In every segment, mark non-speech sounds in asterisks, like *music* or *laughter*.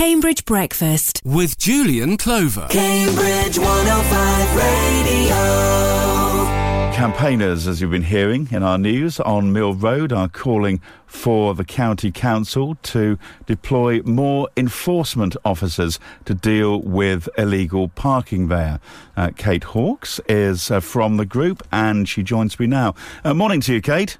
Cambridge Breakfast. with Julian Clover. Cambridge 105 Radio. Campaigners, as you've been hearing in our news on Mill Road, are calling for the County Council to deploy more enforcement officers to deal with illegal parking there. Uh, Kate Hawks is uh, from the group and she joins me now. Uh, morning to you, Kate.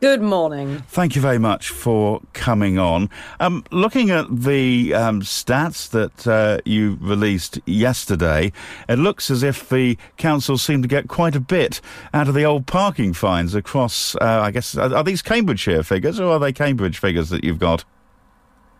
Good morning. Thank you very much for coming on. Um, looking at the um, stats that uh, you released yesterday, it looks as if the council seem to get quite a bit out of the old parking fines across. Uh, I guess are, are these Cambridgeshire figures or are they Cambridge figures that you've got?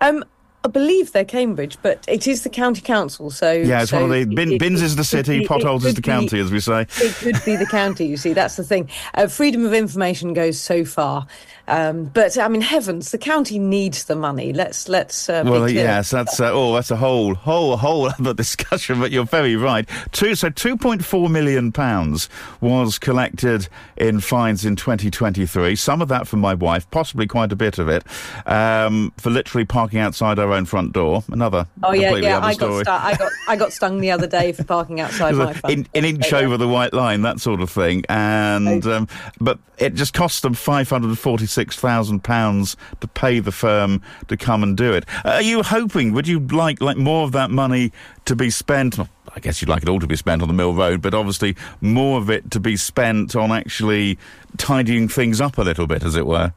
Um, I believe they're Cambridge, but it is the county council, so Yeah, it's so one of the bin, it- bins it- is the city, it- potholes is the could be- county, as we say. *laughs* It could be the county. You see, that's the thing. Uh, freedom of information goes so far, um, but I mean, heavens, the county needs the money. Let's let's. Uh, Well, yes, that's uh, oh, that's a whole, whole, whole *laughs* other discussion. But you're very right. Two, so 2.4 million pounds was collected in fines in 2023. Some of that from my wife, possibly quite a bit of it, um, for literally parking outside our own front door. Another Oh yeah, yeah. I got, stu- I got I got stung the other day for parking outside *laughs* my front. in, an inch over the white line, that sort of thing, and um, but it just cost them five hundred and forty-six thousand pounds to pay the firm to come and do it. Are you hoping? Would you like like more of that money to be spent? I guess you'd like it all to be spent on the Mill Road, but obviously more of it to be spent on actually tidying things up a little bit, as it were.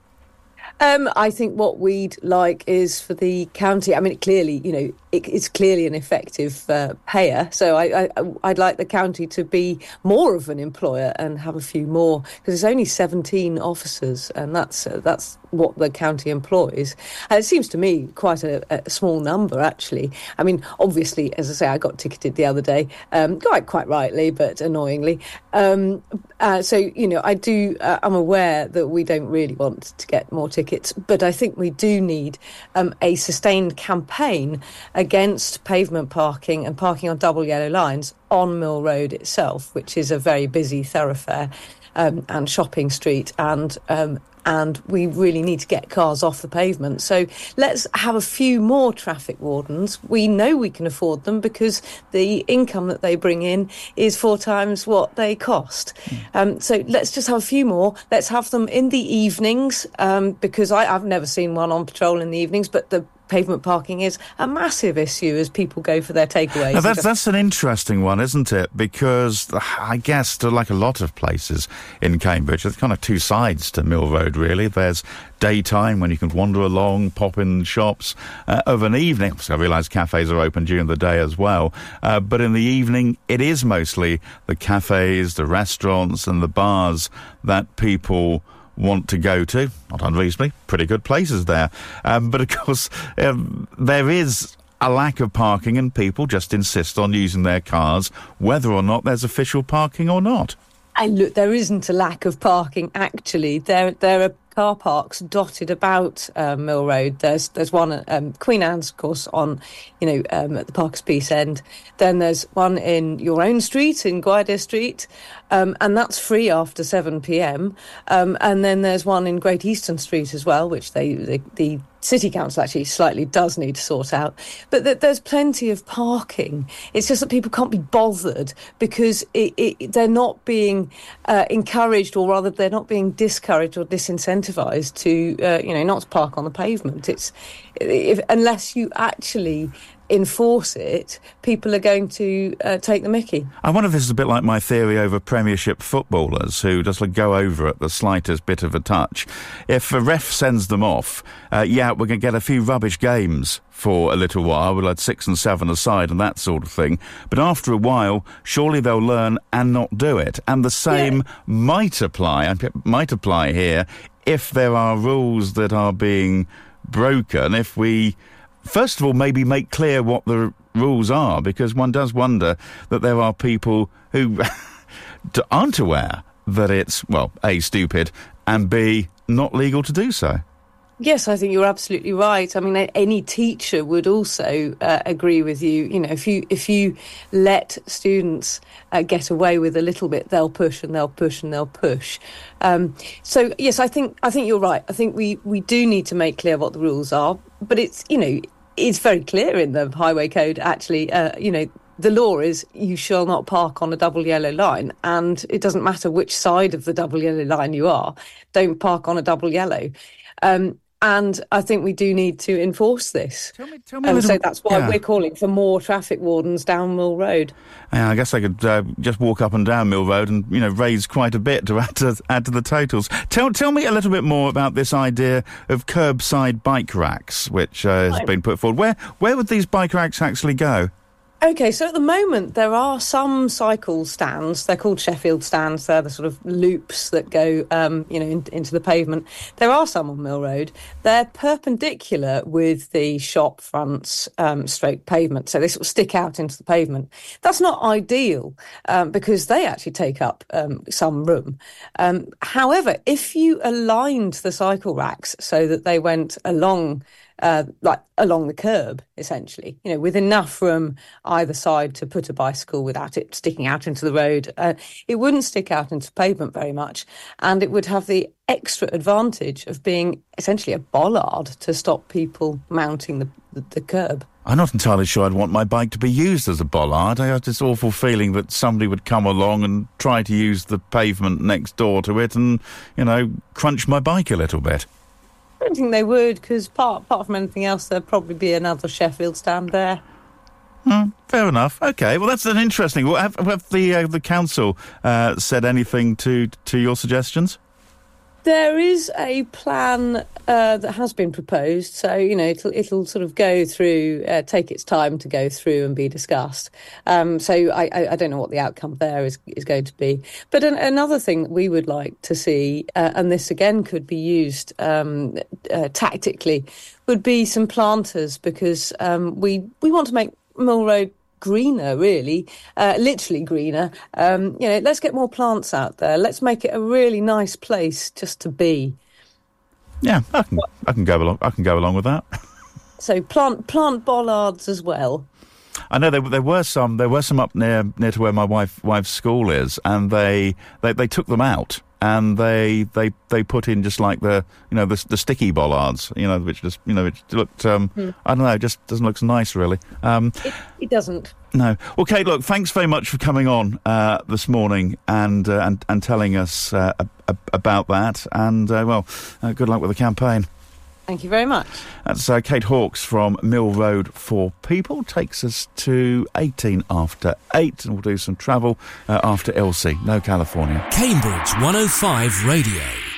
Um, I think what we'd like is for the county. I mean, clearly, you know, it, it's clearly an effective uh, payer. So I, I'd like the county to be more of an employer and have a few more because there's only 17 officers, and that's uh, that's what the county employs. And it seems to me quite a, a small number, actually. I mean, obviously, as I say, I got ticketed the other day, um, quite quite rightly, but annoyingly. Um, uh, so you know, I do. Uh, I'm aware that we don't really want to get more tickets, but I think we do need um, a sustained campaign against pavement parking and parking on double yellow lines on Mill Road itself, which is a very busy thoroughfare um, and shopping street, and um, and we really need to get cars off the pavement. So let's have a few more traffic wardens. We know we can afford them because the income that they bring in is four times what they cost. Um, so let's just have a few more. Let's have them in the evenings um, because I, I've never seen one on patrol in the evenings, but the pavement parking is a massive issue as people go for their takeaways. Now, that's that's an interesting one, isn't it? Because I guess, like a lot of places in Cambridge, there's kind of two sides to Mill Road. Really, there's daytime when you can wander along, pop in shops. Uh, of an evening, obviously, I realise cafes are open during the day as well, uh, but in the evening, it is mostly the cafes, the restaurants, and the bars that people want to go to, not unreasonably, pretty good places there. Um, but of *laughs* course, um, there is a lack of parking and people just insist on using their cars, whether or not there's official parking or not. Look, there isn't a lack of parking. Actually, there there are car parks dotted about uh, Mill Road. There's there's one at um, Queen Anne's, of course, on you know um, at the Parker's Piece end. Then there's one in your own street in Gwydir Street, um, and that's free after seven p.m. Um, and then there's one in Great Eastern Street as well, which they the, the City Council actually slightly does need to sort out. But that there's plenty of parking. It's just that people can't be bothered because it, it, they're not being uh, encouraged, or rather, they're not being discouraged or disincentivized to, uh, you know, not to park on the pavement. It's if, unless you actually enforce it, people are going to uh, take the mickey. I wonder if this is a bit like my theory over Premiership footballers who just like go over at the slightest bit of a touch. If a ref sends them off, uh, yeah, we're going to get a few rubbish games for a little while. We'll have six and seven aside and that sort of thing. But after a while, surely they'll learn and not do it. And the same might apply, might apply here, if there are rules that are being broken, if we first of all, maybe make clear what the rules are, because one does wonder that there are people who *laughs* aren't aware that it's, well, A, stupid, and B, not legal to do so. Yes, I think you're absolutely right. I mean, any teacher would also uh, agree with you. You know, if you if you let students uh, get away with a little bit, they'll push and they'll push and they'll push. Um, so yes, I think I think you're right. I think we we do need to make clear what the rules are, but it's you know it's very clear in the highway code, actually, uh, you know, the law is you shall not park on a double yellow line, and it doesn't matter which side of the double yellow line you are, don't park on a double yellow. Um, and I think we do need to enforce this. Tell me, tell me and so that's why yeah. we're calling for more traffic wardens down Mill Road. Yeah, I guess I could uh, just walk up and down Mill Road and you know raise quite a bit to *laughs* add to add to the totals. Tell tell me a little bit more about this idea of curbside bike racks, which uh, has Right. been put forward. Where where would these bike racks actually go? Okay, so at the moment there are some cycle stands. They're called Sheffield stands. They're the sort of loops that go, um, you know, in, into the pavement. There are some on Mill Road. They're perpendicular with the shop fronts, um, stroke pavement, so they sort of stick out into the pavement. That's not ideal um, because they actually take up um, some room. Um, however, if you aligned the cycle racks so that they went along uh, like along the curb, essentially, you know, with enough room either side to put a bicycle without it sticking out into the road. Uh, it wouldn't stick out into pavement very much, and it would have the extra advantage of being essentially a bollard to stop people mounting the, the, the curb. I'm not entirely sure I'd want my bike to be used as a bollard. I have this awful feeling that somebody would come along and try to use the pavement next door to it and, you know, crunch my bike a little bit. I don't think they would, because apart, apart from anything else, there'd probably be another Sheffield stand there. Fair enough. Okay, well that's an interesting. Well, have, have the uh, the council uh, said anything to to your suggestions? There is a plan uh, that has been proposed, so you know it'll it'll sort of go through, uh, take its time to go through and be discussed. Um, so I, I, I don't know what the outcome there is is going to be. But an, another thing we would like to see, uh, and this again could be used um, uh, tactically, would be some planters because um, we we want to make Mill Road greener, really, uh, literally greener. Um, you know, let's get more plants out there. Let's make it a really nice place just to be. Yeah, I can I can go along. I can go along with that. *laughs* So plant plant bollards as well. I know there, there were some there were some up near near to where my wife wife's school is, and they they, they took them out and they they they put in just like the you know the, the sticky bollards, you know, which just you know it looked um, I don't know, just doesn't look nice really. Um, It, it doesn't. No. Well, Kate, look, thanks very much for coming on uh, this morning and, uh, and and telling us uh, ab- ab- about that. And uh, well, uh, good luck with the campaign. Thank you very much. That's uh, Kate Hawks from Mill Road for People. Takes us to 18 after 8, and we'll do some travel uh, after Elsie. No California. Cambridge 105 Radio.